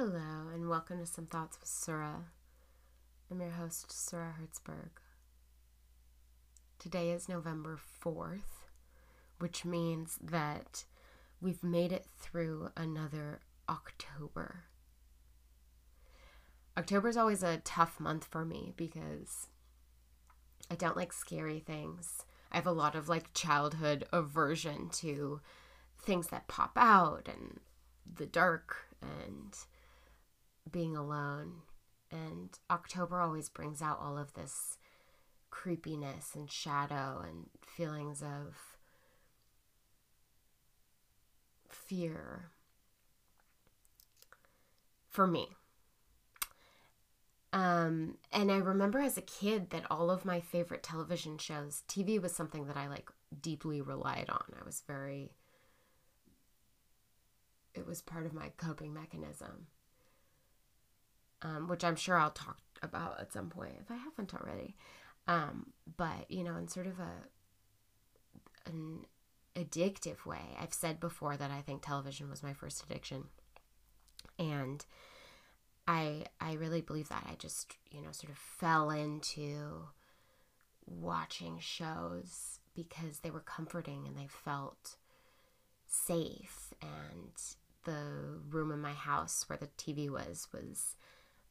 Hello, and welcome to Some Thoughts with Surah. I'm your host, Surah Hertzberg. Today is November 4th, which means that we've made it through another October. October is always a tough month for me because I don't like scary things. I have a lot of like childhood aversion to things that pop out and the dark and being alone. And October always brings out all of this creepiness and shadow and feelings of fear for me. Um, and I remember as a kid that all of my favorite television shows, TV was something that I like deeply relied on. I was very, it was part of my coping mechanism, um, which I'm sure I'll talk about at some point if I haven't already. Um, but you know, in sort of a an addictive way, I've said before that I think television was my first addiction, and I I really believe that. I just, you know, sort of fell into watching shows because they were comforting and they felt safe and the room in my house where the TV was was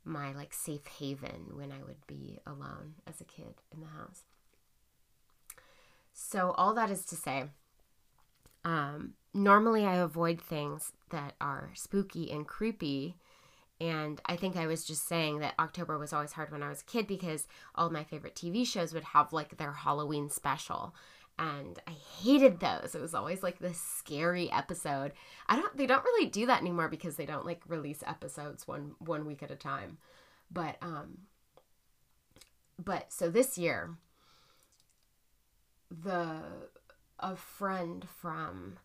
my like safe haven when I would be alone as a kid in the house. So all that is to say, um, normally I avoid things that are spooky and creepy and I think I was just saying that October was always hard when I was a kid because all my favorite TV shows would have like their Halloween special. And I hated those. It was always like this scary episode. I don't they don't really do that anymore because they don't like release episodes one one week at a time. But um but so this year the a friend from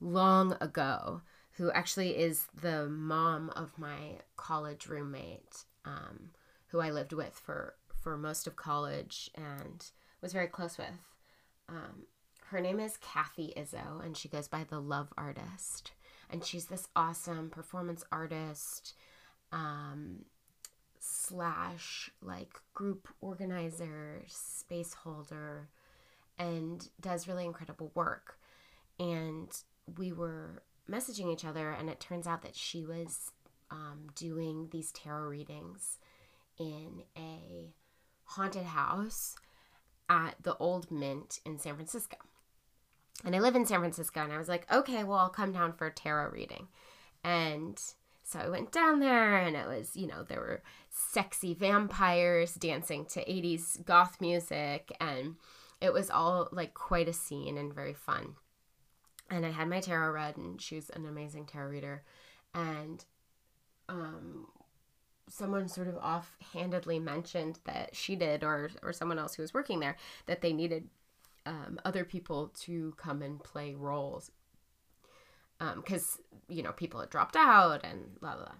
long ago who actually is the mom of my college roommate, um, who I lived with for for most of college and was very close with. Um, her name is Kathy Izzo, and she goes by the Love Artist. And she's this awesome performance artist, um, slash like group organizer, space holder, and does really incredible work. And we were messaging each other, and it turns out that she was um, doing these tarot readings in a haunted house at the Old Mint in San Francisco. And I live in San Francisco, and I was like, okay, well, I'll come down for a tarot reading. And so I went down there, and it was, you know, there were sexy vampires dancing to 80s goth music, and it was all like quite a scene and very fun and I had my tarot read, and she's an amazing tarot reader. And um, someone sort of offhandedly mentioned that she did, or or someone else who was working there, that they needed um, other people to come and play roles, because um, you know people had dropped out and blah blah. blah.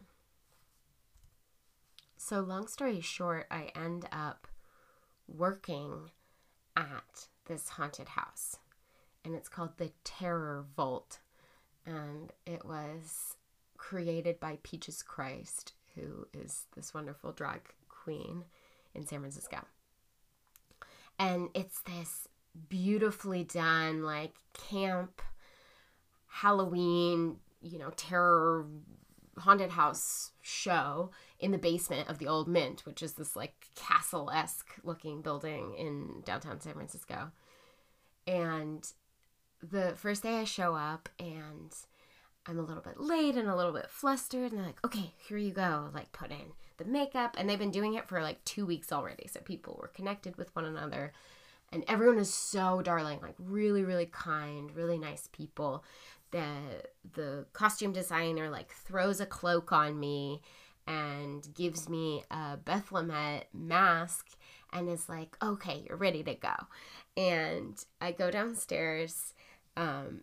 So long story short, I end up working at this haunted house and it's called the Terror Vault. And it was created by Peaches Christ, who is this wonderful drag queen in San Francisco. And it's this beautifully done, like camp, Halloween, you know, terror haunted house show in the basement of the old mint which is this like castle-esque looking building in downtown san francisco and the first day I show up and I'm a little bit late and a little bit flustered, and they're like, okay, here you go. Like, put in the makeup. And they've been doing it for like two weeks already. So people were connected with one another. And everyone is so darling, like, really, really kind, really nice people. The, the costume designer like throws a cloak on me and gives me a Bethlehem mask and is like, okay, you're ready to go. And I go downstairs um,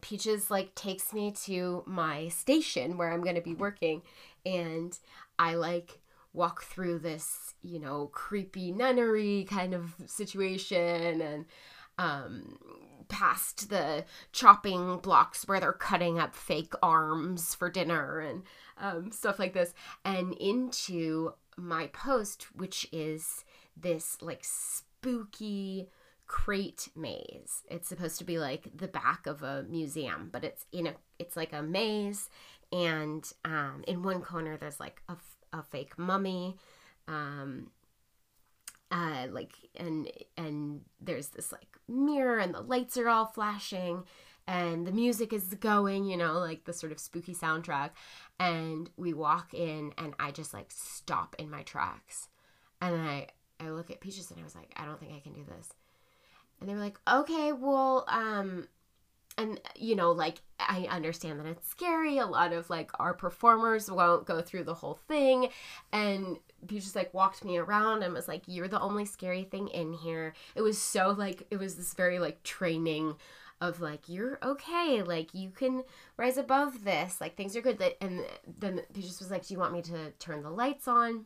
Peaches like takes me to my station where I'm going to be working and I like walk through this, you know, creepy nunnery kind of situation and um past the chopping blocks where they're cutting up fake arms for dinner and um, stuff like this, and into my post, which is this like spooky crate maze. It's supposed to be like the back of a museum, but it's in a it's like a maze, and um, in one corner there's like a, a fake mummy. Um, uh, like and and there's this like mirror and the lights are all flashing and the music is going you know like the sort of spooky soundtrack and we walk in and i just like stop in my tracks and i i look at peaches and i was like i don't think i can do this and they were like okay well um and you know like i understand that it's scary. A lot of like our performers won't go through the whole thing. And he just like walked me around and was like you're the only scary thing in here. It was so like it was this very like training of like you're okay. Like you can rise above this. Like things are good. And then he just was like do you want me to turn the lights on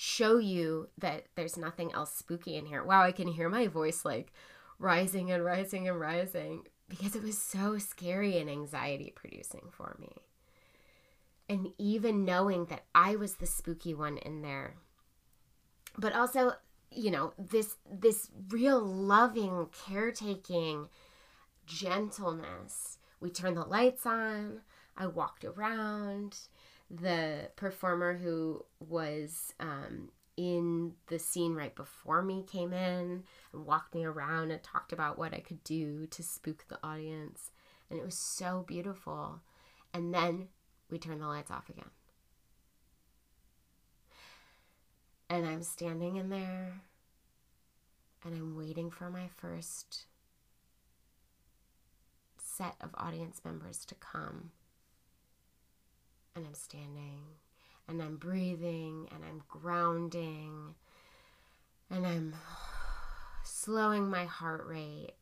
show you that there's nothing else spooky in here wow i can hear my voice like rising and rising and rising because it was so scary and anxiety producing for me and even knowing that I was the spooky one in there. But also, you know, this this real loving, caretaking gentleness. We turned the lights on. I walked around. The performer who was um, in the scene right before me came in and walked me around and talked about what I could do to spook the audience. And it was so beautiful. And then we turn the lights off again. And I'm standing in there and I'm waiting for my first set of audience members to come. And I'm standing and I'm breathing and I'm grounding and I'm slowing my heart rate,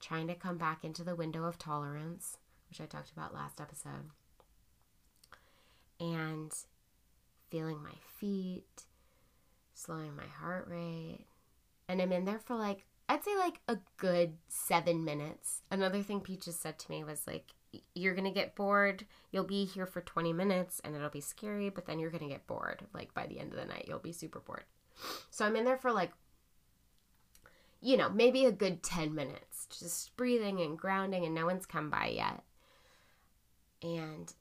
trying to come back into the window of tolerance, which I talked about last episode and feeling my feet, slowing my heart rate. And I'm in there for like, I'd say like a good seven minutes. Another thing Peaches said to me was like, you're going to get bored. You'll be here for 20 minutes and it'll be scary, but then you're going to get bored. Like by the end of the night, you'll be super bored. So I'm in there for like, you know, maybe a good 10 minutes, just breathing and grounding, and no one's come by yet. And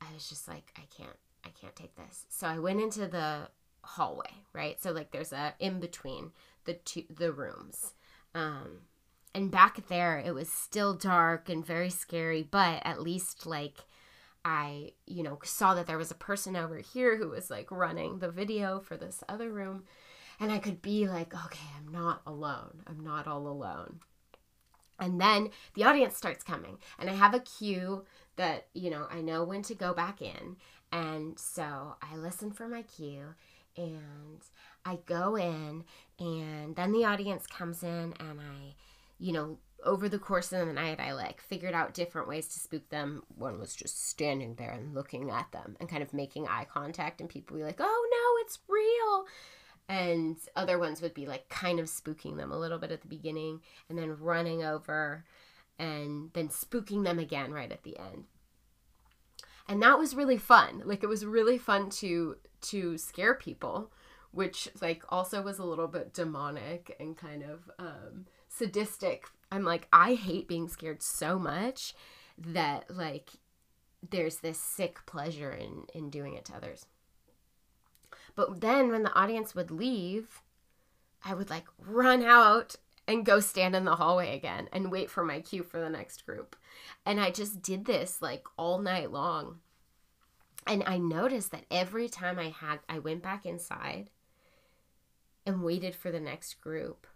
I was just like, I can't, I can't take this. So I went into the hallway, right? So like there's a in between the two the rooms. Um and back there it was still dark and very scary, but at least like I, you know, saw that there was a person over here who was like running the video for this other room and I could be like, okay, I'm not alone. I'm not all alone. And then the audience starts coming, and I have a cue that, you know, I know when to go back in. And so I listen for my cue and I go in, and then the audience comes in, and I, you know, over the course of the night, I like figured out different ways to spook them. One was just standing there and looking at them and kind of making eye contact, and people be like, oh no, it's real. And other ones would be like kind of spooking them a little bit at the beginning and then running over and then spooking them again right at the end. And that was really fun. Like it was really fun to to scare people which like also was a little bit demonic and kind of um sadistic i'm like i hate being scared so much that like there's this sick pleasure in in doing it to others but then when the audience would leave, I would like run out and go stand in the hallway again and wait for my cue for the next group. And I just did this like all night long. And I noticed that every time I had I went back inside and waited for the next group,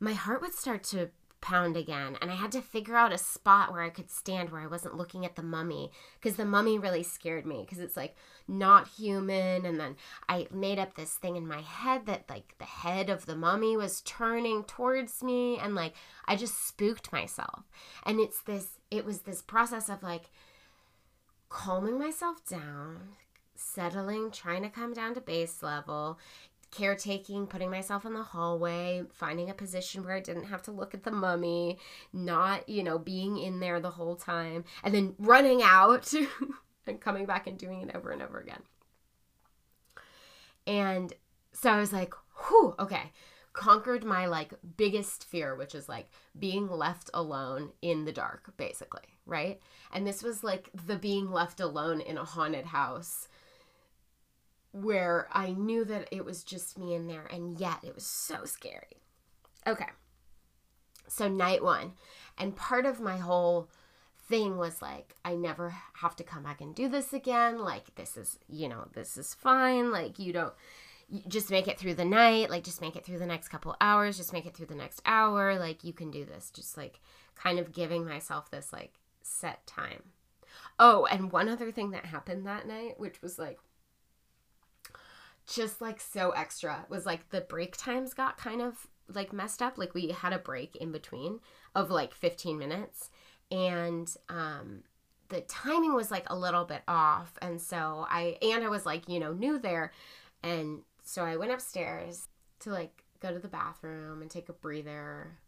my heart would start to pound again and i had to figure out a spot where i could stand where i wasn't looking at the mummy because the mummy really scared me because it's like not human and then i made up this thing in my head that like the head of the mummy was turning towards me and like i just spooked myself. And it's this it was this process of like calming myself down settling trying to come down to base level caretaking, putting myself in the hallway, finding a position where I didn't have to look at the mummy, not, you know, being in there the whole time, and then running out and coming back and doing it over and over again. And so I was like, whew, okay. Conquered my like biggest fear, which is like being left alone in the dark, basically, right? And this was like the being left alone in a haunted house where I knew that it was just me in there, and yet it was so scary. Okay. So, night one. And part of my whole thing was like, I never have to come back and do this again. Like, this is, you know, this is fine. Like, you don't you just make it through the night. Like, just make it through the next couple hours. Just make it through the next hour. Like, you can do this. Just like kind of giving myself this like set time. Oh, and one other thing that happened that night, which was like just like so extra. Was like the break times got kind of like messed up. Like we had a break in between of like 15 minutes. And um the timing was like a little bit off. And so i and i was like you know new there. And so i went upstairs to like go to the bathroom and take a breather.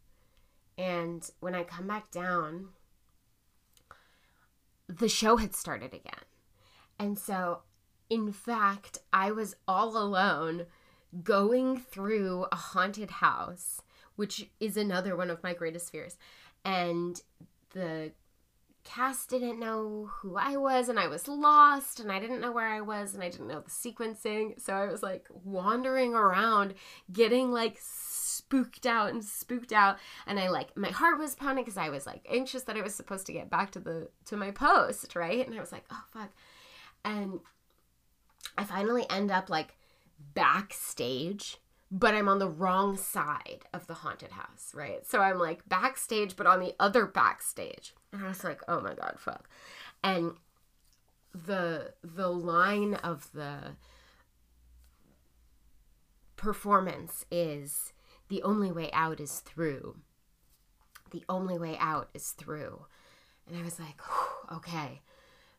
And when i come back down the show had started again. And so in fact, I was all alone going through a haunted house, which is another one of my greatest fears. And the cast didn't know who I was, and I was lost, and I didn't know where I was, and I didn't know the sequencing. So I was like wandering around, getting like spooked out and spooked out and i like my heart was pounding because i was like anxious that i was supposed to get back to the to my post right and i was like oh fuck and I finally end up like backstage, but I'm on the wrong side of the haunted house, right? So I'm like backstage, but on the other backstage. And I was like, oh my God, fuck. And the the line of the performance is the only way out is through. The only way out is through. And I was like, okay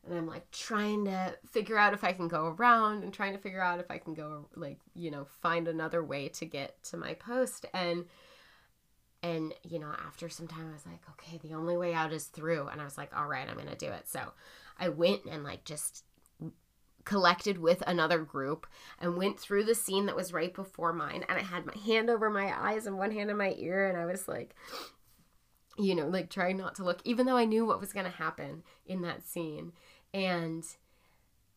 and I'm like trying to figure out if I can go around and trying to figure out if I can go like you know find another way to get to my post. And and you know after some time I was like okay the only way out is through. And I was like all right I'm going to do it. So I went and like just collected with another group and went through the scene that was right before mine. And I had my hand over my eyes and one hand in my ear. And I was like you know, like trying not to look, even though I knew what was going to happen in that scene. And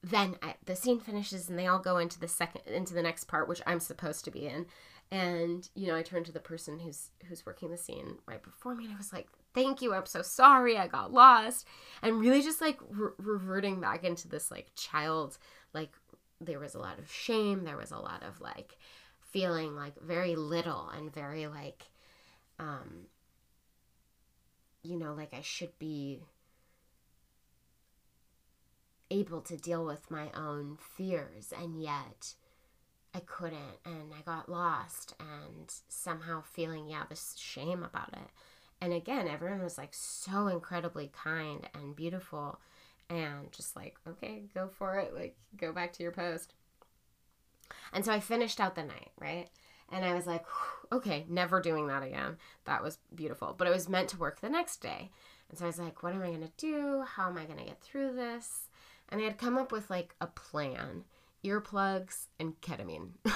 then I, the scene finishes and they all go into the second into the next part which i'm supposed to be in and you know i turned to the person who's who's working the scene right before me and i was like thank you i'm so sorry i got lost and really just like re- reverting back into this like child like there was a lot of shame there was a lot of like feeling like very little and very like um you know like i should be able to deal with my own fears and yet I couldn't and I got lost and somehow feeling yeah this shame about it. And again, everyone was like so incredibly kind and beautiful and just like, okay, go for it, like go back to your post. And so I finished out the night, right? And I was like, okay, never doing that again. That was beautiful. But it was meant to work the next day. And so I was like, what am I going to do? How am I going to get through this? and I had come up with like a plan earplugs and ketamine.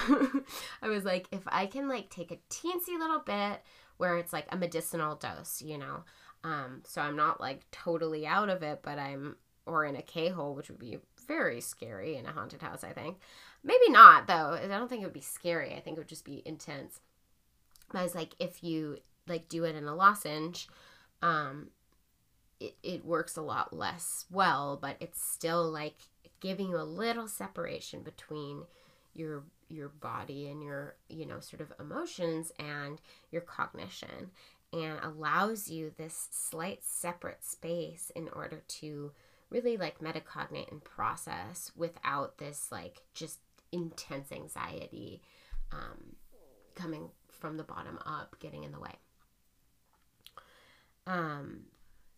I was like, if I can like take a teensy little bit where it's like a medicinal dose, you know, um, so I'm not like totally out of it, but I'm or in a K hole, which would be very scary in a haunted house. I think maybe not though. I don't think it would be scary. I think it would just be intense. But I was like, if you like do it in a lozenge, um, it, it works a lot less well, but it's still like giving you a little separation between your your body and your you know sort of emotions and your cognition and allows you this slight separate space in order to really like metacognate and process without this like just intense anxiety um, coming from the bottom up getting in the way um,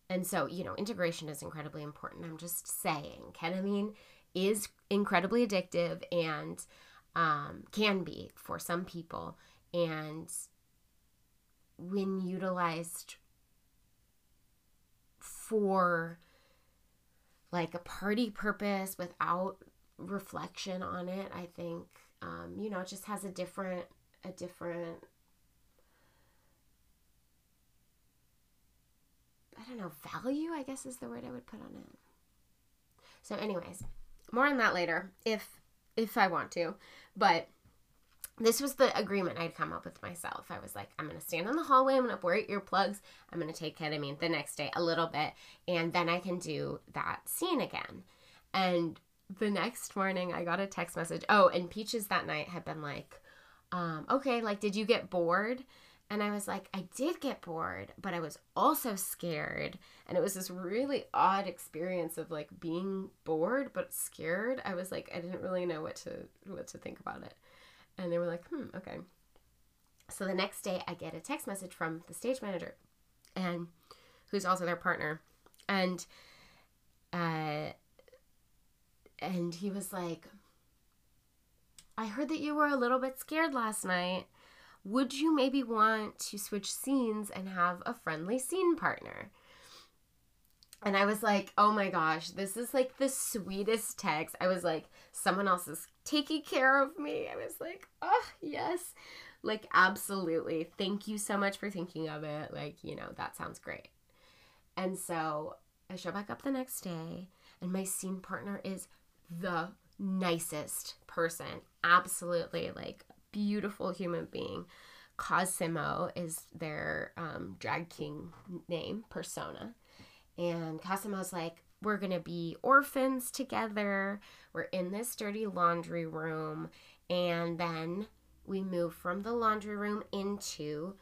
and so, you know, integration is incredibly important. I'm just saying, ketamine is incredibly addictive and um, can be for some people. And when utilized for like a party purpose without reflection on it, I think, um, you know, it just has a different, a different, I don't know, value, I guess is the word I would put on it. So, anyways, more on that later if if I want to. But this was the agreement I'd come up with myself. I was like, I'm gonna stand in the hallway, I'm gonna wear earplugs, I'm gonna take ketamine the next day a little bit, and then I can do that scene again. And the next morning I got a text message. Oh, and Peaches that night had been like, um, okay, like, did you get bored? And I was like, I did get bored, but I was also scared. And it was this really odd experience of like being bored but scared. I was like, I didn't really know what to what to think about it. And they were like, hmm, okay. So the next day I get a text message from the stage manager and who's also their partner. And uh and he was like, I heard that you were a little bit scared last night would you maybe want to switch scenes and have a friendly scene partner? And I was like, oh my gosh, this is like the sweetest text. I was like, someone else is taking care of me. I was like, oh, yes. Like, absolutely. Thank you so much for thinking of it. Like, you know, that sounds great. And so I show back up the next day, and my scene partner is the nicest person. Absolutely. Like, beautiful human being. Cosimo is their um, drag king name, persona. And Cosimo's like, we're going to be orphans together. We're in this dirty laundry room. And then we move from the laundry room into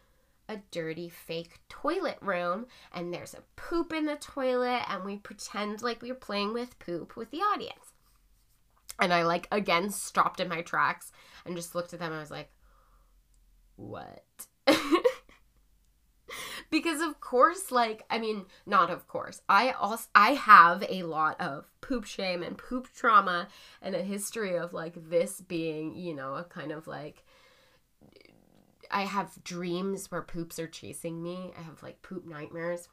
a dirty fake toilet room. And there's a poop in the toilet. And we pretend like we we're playing with poop with the audience. And I like again stopped in my tracks and just looked at them. I was like, what? because of course like i mean not of course i also i have a lot of poop shame and poop trauma and a history of like this being you know a kind of like i have dreams where poops are chasing me i have like poop nightmares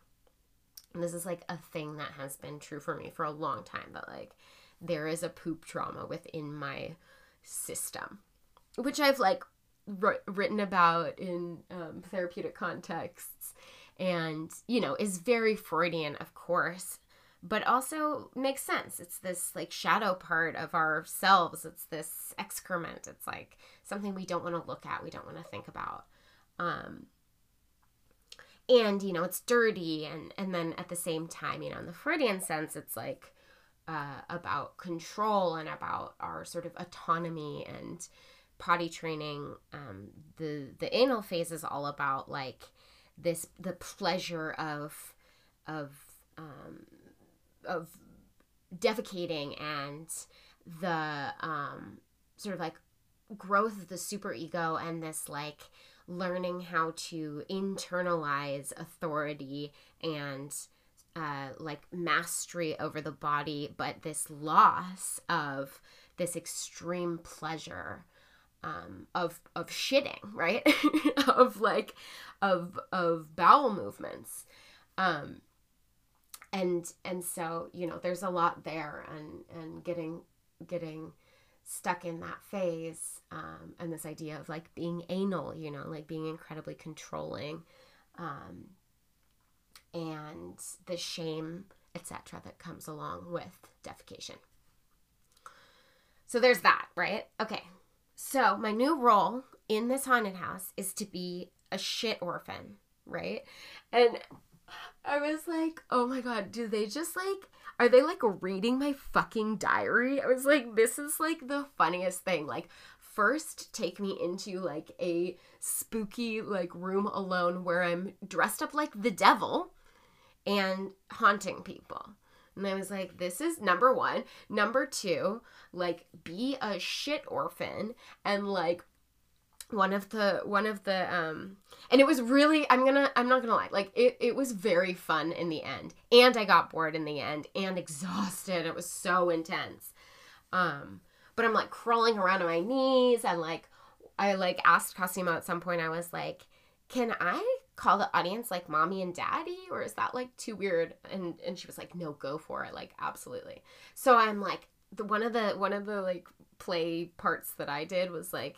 and this is like a thing that has been true for me for a long time but like there is a poop trauma within my system which I've like written about in um, therapeutic contexts and you know is very freudian of course but also makes sense. It's this like shadow part of ourselves. It's this excrement. It's like something we don't want to look at we don't want to think about. Um and you know it's dirty and and then at the same time you know in the freudian sense it's like uh, about control and about our sort of autonomy and potty training. Um, the the anal phase is all about like this the pleasure of of um, of defecating and the um, sort of like growth of the superego and this like learning how to internalize authority and uh, like mastery over the body, but this loss of this extreme pleasure um, of of shitting, right? of like of of bowel movements. Um, and and so you know there's a lot there and and getting getting stuck in that phase um, and this idea of like being anal you know like being incredibly controlling um, and the shame etc that comes along with defecation so there's that right okay so, my new role in this haunted house is to be a shit orphan, right? And I was like, oh my god, do they just like, are they like reading my fucking diary? I was like, this is like the funniest thing. Like, first take me into like a spooky like room alone where I'm dressed up like the devil and haunting people. And I was like, this is number one. Number two, like, be a shit orphan and like one of the one of the um and it was really i'm gonna i'm not gonna lie like it, it was very fun in the end and i got bored in the end and exhausted it was so intense um but I'm like crawling around on my knees and like I like asked Cosimo at some point, I was like, Can I call the audience like mommy and daddy? Or is that like too weird? And and she was like no go for it. Like absolutely. So i'm like the one of the one of the like play parts that i did was like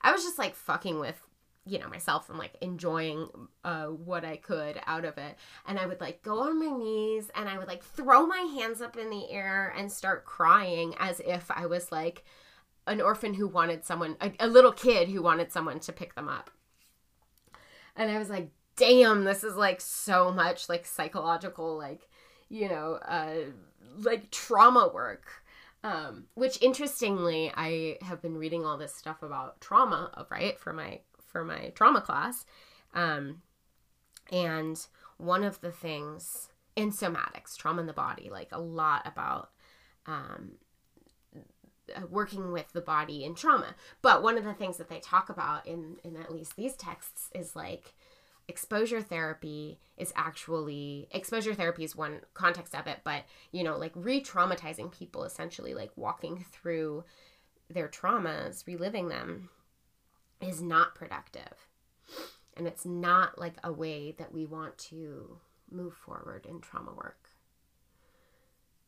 i was just like fucking with you know myself and like enjoying uh what i could out of it. And i would like go on my knees and i would like throw my hands up in the air and start crying as if i was like an orphan who wanted someone a, a little kid who wanted someone to pick them up and I was like, damn, this is like so much like psychological, like, you know, uh, like trauma work. Um, which interestingly, I have been reading all this stuff about trauma, right, for my for my trauma class. Um, and one of the things in somatics, trauma in the body, like a lot about um, Uh, working with the body in trauma. But one of the things that they talk about in in at least these texts is like exposure therapy is actually exposure therapy is one context of it, but you know, like re-traumatizing people essentially like walking through their traumas, reliving them is not productive. And it's not like a way that we want to move forward in trauma work.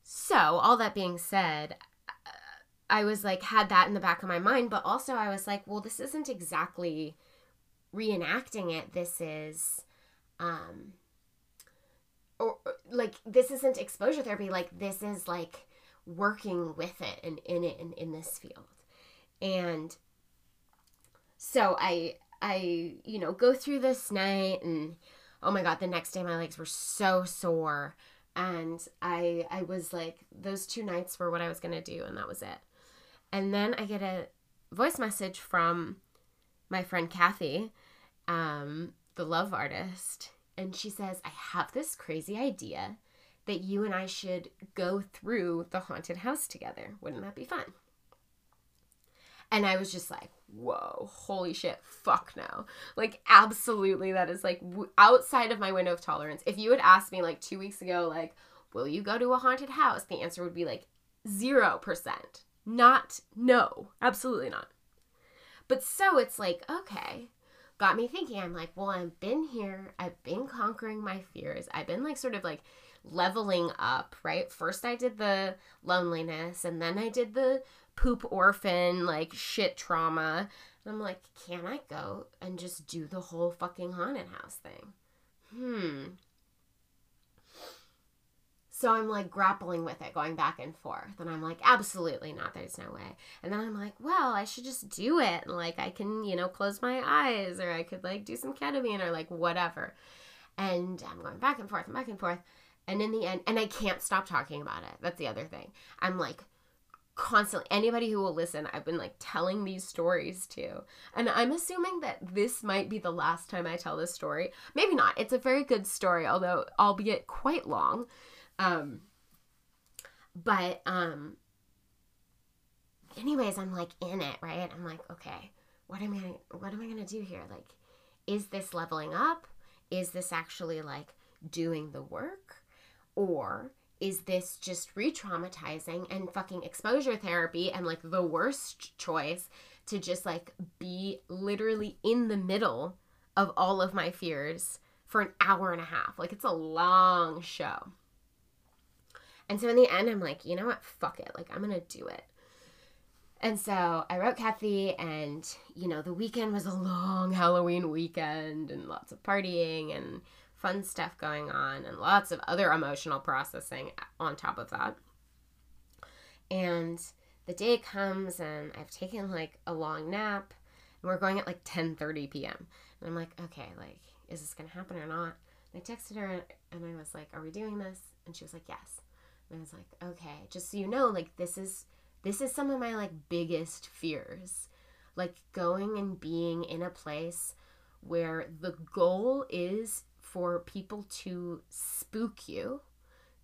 So, all that being said, I was like, had that in the back of my mind, but also I was like, well, this isn't exactly reenacting it. This is, um, or like, this isn't exposure therapy. Like, this is like working with it and in it and in this field. And so I, I, you know, go through this night and oh my God, the next day my legs were so sore. And I, I was like, those two nights were what I was going to do. And that was it. And then I get a voice message from my friend Kathy, um, the love artist, and she says, I have this crazy idea that you and I should go through the haunted house together. Wouldn't that be fun? And I was just like, whoa, holy shit, fuck no. Like, absolutely, that is like w- outside of my window of tolerance. If you had asked me like two weeks ago, like, will you go to a haunted house? The answer would be like 0%. Not no, absolutely not. But so it's like, okay, got me thinking. I'm like, well, I've been here. I've been conquering my fears. I've been like sort of like leveling up, right? First I did the loneliness and then I did the poop orphan like shit trauma. And I'm like, can I go and just do the whole fucking haunted house thing? Hmm. So I'm like grappling with it, going back and forth. And I'm like, absolutely not. There's no way. And then I'm like, well, I should just do it. And like, I can, you know, close my eyes or I could like do some ketamine or like whatever. And I'm going back and forth and back and forth. And in the end, and I can't stop talking about it. That's the other thing. I'm like, constantly anybody who will listen i've been like telling these stories to and i'm assuming that this might be the last time i tell this story maybe not it's a very good story although albeit quite long um, but um, anyways, I'm like in it, right? I'm like, okay, what am I what am I gonna do here? Like, is this leveling up? Is this actually like doing the work? Or is this just re traumatizing and fucking exposure therapy and like the worst choice to just like be literally in the middle of all of my fears for an hour and a half? Like, it's a long show. And so in the end, I'm like, you know what? Fuck it. Like, I'm going to do it. And so I wrote Kathy, and, you know, the weekend was a long Halloween weekend and lots of partying and fun stuff going on and lots of other emotional processing on top of that. And the day comes, and I've taken like a long nap, and we're going at like 10:30 p.m. And I'm like, okay, like, is this gonna happen or not? And I texted her, and I was like, are we doing this? And she was like, yes. And I was like, okay, just so you know, like this is this is some of my like biggest fears. Like going and being in a place where the goal is for people to spook you,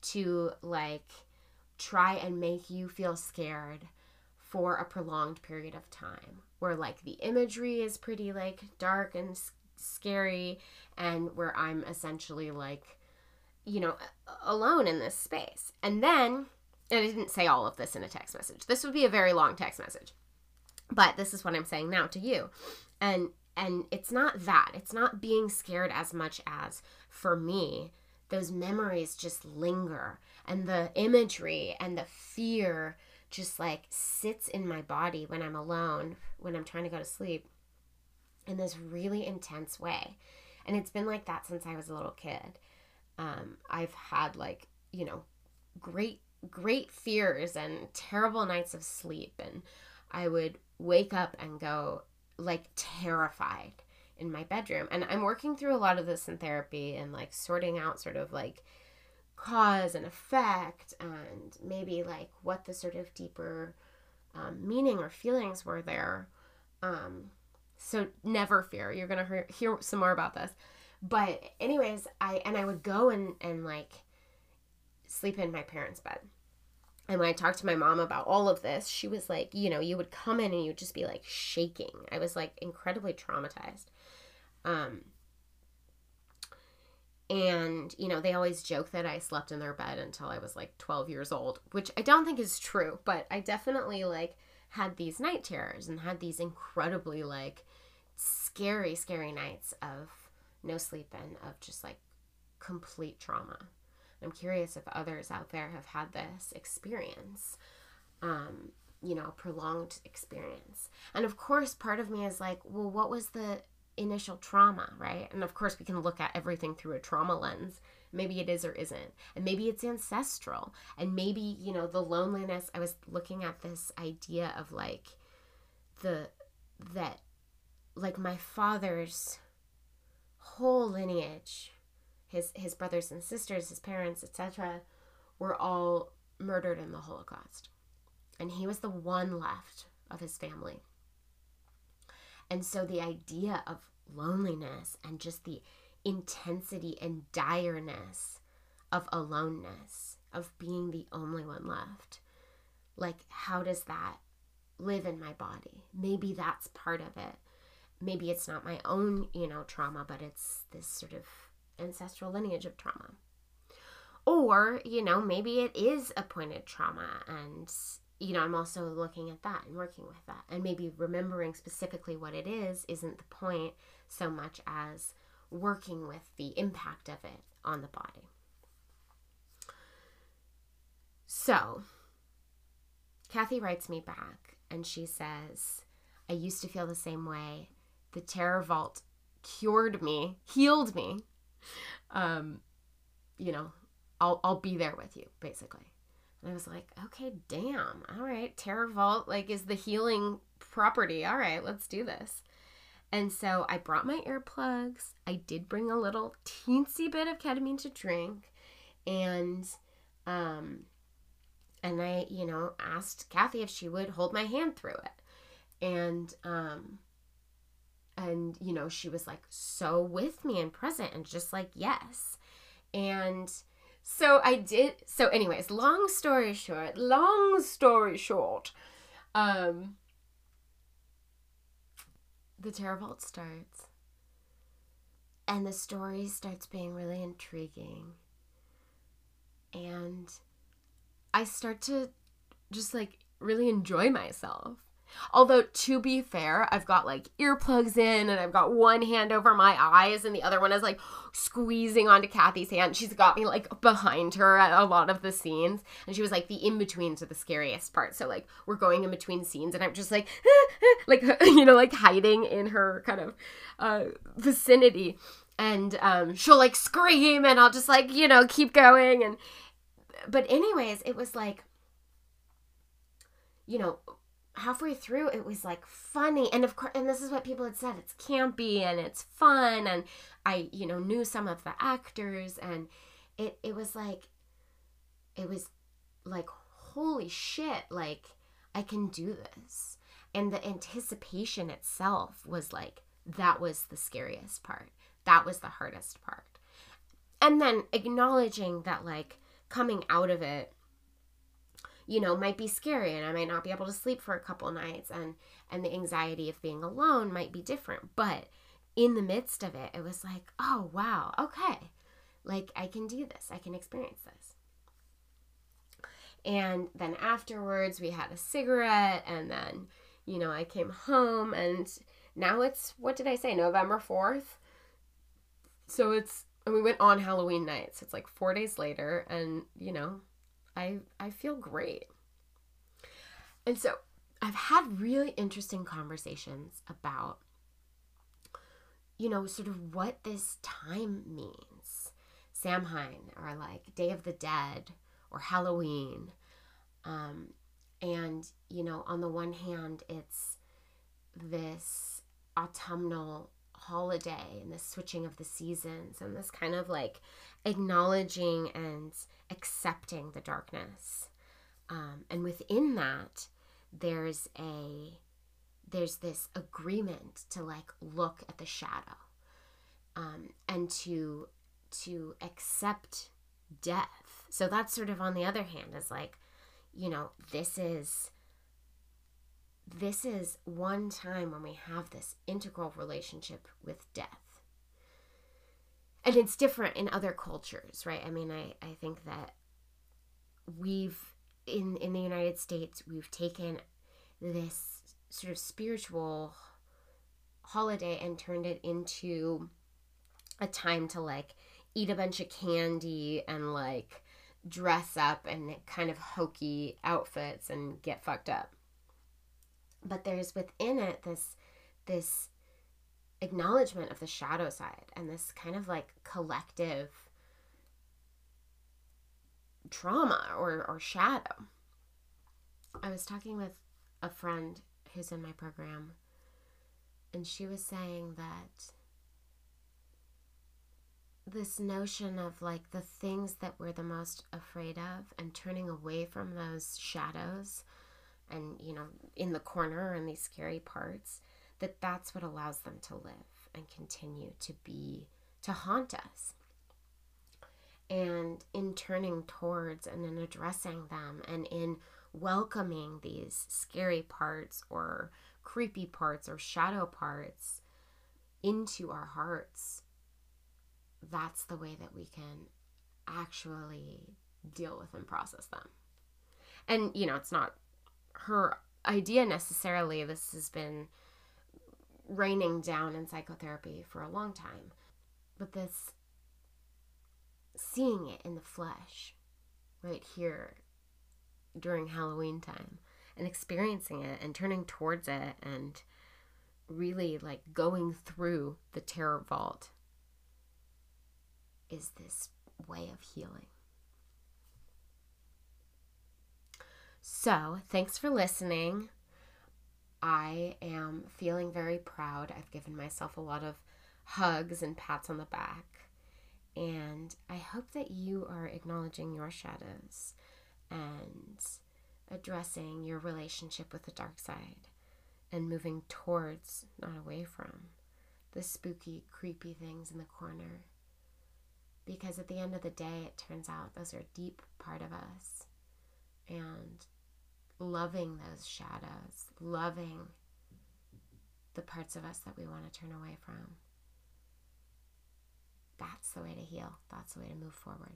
to like try and make you feel scared for a prolonged period of time where like the imagery is pretty like dark and scary and where I'm essentially like you know, alone in this space. And then and I didn't say all of this in a text message. This would be a very long text message. But this is what I'm saying now to you. And and it's not that. It's not being scared as much as for me, those memories just linger and the imagery and the fear just like sits in my body when I'm alone, when I'm trying to go to sleep in this really intense way. And it's been like that since I was a little kid. Um, I've had like, you know, great, great fears and terrible nights of sleep. And I would wake up and go like terrified in my bedroom. And I'm working through a lot of this in therapy and like sorting out sort of like cause and effect and maybe like what the sort of deeper um, meaning or feelings were there. Um, so never fear. You're gonna hear, hear some more about this. But anyways, I and I would go and and like sleep in my parents' bed. And when I talked to my mom about all of this, she was like, you know, you would come in and you'd just be like shaking. I was like incredibly traumatized. Um, and, you know, they always joke that I slept in their bed until I was like 12 years old, which I don't think is true, but I definitely like had these night terrors and had these incredibly like scary, scary nights of no sleep and of just like complete trauma. I'm curious if others out there have had this experience, um, you know, prolonged experience. And of course, part of me is like, well, what was the initial trauma, right? And of course, we can look at everything through a trauma lens. Maybe it is or isn't. And maybe it's ancestral. And maybe, you know, the loneliness. I was looking at this idea of like the, that, like my father's whole lineage, his, his brothers and sisters, his parents, etc., were all murdered in the Holocaust. And he was the one left of his family and so the idea of loneliness and just the intensity and direness of aloneness, of being the only one left, like, how does that live in my body? Maybe that's part of it. Maybe it's not my own, you know, trauma, but it's this sort of ancestral lineage of trauma. Or, you know, maybe it is appointed trauma and you know, I'm also looking at that and working with that. And maybe remembering specifically what it is isn't the point so much as working with the impact of it on the body. So, Kathy writes me back and she says, I used to feel the same way. The Terror Vault cured me, healed me. Um, you know, I'll, I'll be there with you, basically. And I was like, okay, damn. All right. Terror Vault, like, is the healing property. All right, let's do this. And so I brought my earplugs. I did bring a little teensy bit of ketamine to drink. And, um, and I, you know, asked Kathy if she would hold my hand through it. And, um, and, you know, she was like so with me and present and just like, yes. And, so I did. So, anyways, long story short, long story short, um, the Terror starts, and the story starts being really intriguing, and I start to just like really enjoy myself. Although, to be fair, I've got like earplugs in and I've got one hand over my eyes and the other one is like squeezing onto Kathy's hand. She's got me like behind her at a lot of the scenes. And she was like, the in betweens are the scariest part. So, like, we're going in between scenes and I'm just like, like, you know, like hiding in her kind of uh, vicinity. And um, she'll like scream and I'll just like, you know, keep going. And, but, anyways, it was like, you know, halfway through it was like funny and of course and this is what people had said it's campy and it's fun and i you know knew some of the actors and it it was like it was like holy shit like i can do this and the anticipation itself was like that was the scariest part. That was the hardest part. And then acknowledging that like coming out of it you know might be scary and i might not be able to sleep for a couple nights and and the anxiety of being alone might be different but in the midst of it it was like oh wow okay like i can do this i can experience this And then afterwards, we had a cigarette, and then, you know, I came home, and now it's, what did I say, November 4th? So it's, and we went on Halloween night. So it's like four days later, and, you know, I, I feel great. And so I've had really interesting conversations about, you know, sort of what this time means. Samhain, or like Day of the Dead, or Halloween. Um, and, you know, on the one hand, it's this autumnal holiday and the switching of the seasons and this kind of like acknowledging and accepting the darkness. Um, and within that, there's a there's this agreement to like look at the shadow um, and to to accept death so that's sort of on the other hand is like you know this is this is one time when we have this integral relationship with death and it's different in other cultures right i mean i i think that we've in in the United States, we've taken this sort of spiritual holiday and turned it into a time to like eat a bunch of candy and like dress up in kind of hokey outfits and get fucked up. But there's within it this this acknowledgement of the shadow side and this kind of like collective trauma or, or shadow. I was talking with a friend who's in my program, and she was saying that this notion of like the things that we're the most afraid of and turning away from those shadows and you know in the corner and these scary parts that that's what allows them to live and continue to be to haunt us and in turning towards and in addressing them and in welcoming these scary parts or creepy parts or shadow parts into our hearts, that's the way that we can actually deal with and process them. And, you know, it's not her idea necessarily. This has been raining down in psychotherapy for a long time. But this seeing it in the flesh right here during Halloween time and experiencing it and turning towards it and really like going through the terror vault is this way of healing. So, thanks for listening. I am feeling very proud. I've given myself a lot of hugs and pats on the back. And I hope that you are acknowledging your shadows and addressing your relationship with the dark side and moving towards, not away from, the spooky, creepy things in the corner. Because at the end of the day, it turns out those are a deep part of us. And loving those shadows, loving the parts of us that we want to turn away from that's the way to heal. That's the way to move forward.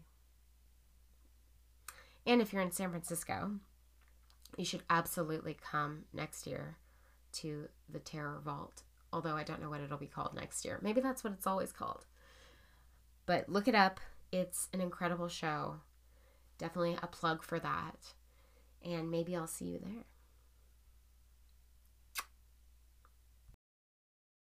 And if you're in San Francisco, you should absolutely come next year to the Terror Vault. Although I don't know what it'll be called next year. Maybe that's what it's always called. But look it up. It's an incredible show. Definitely a plug for that. And maybe I'll see you there.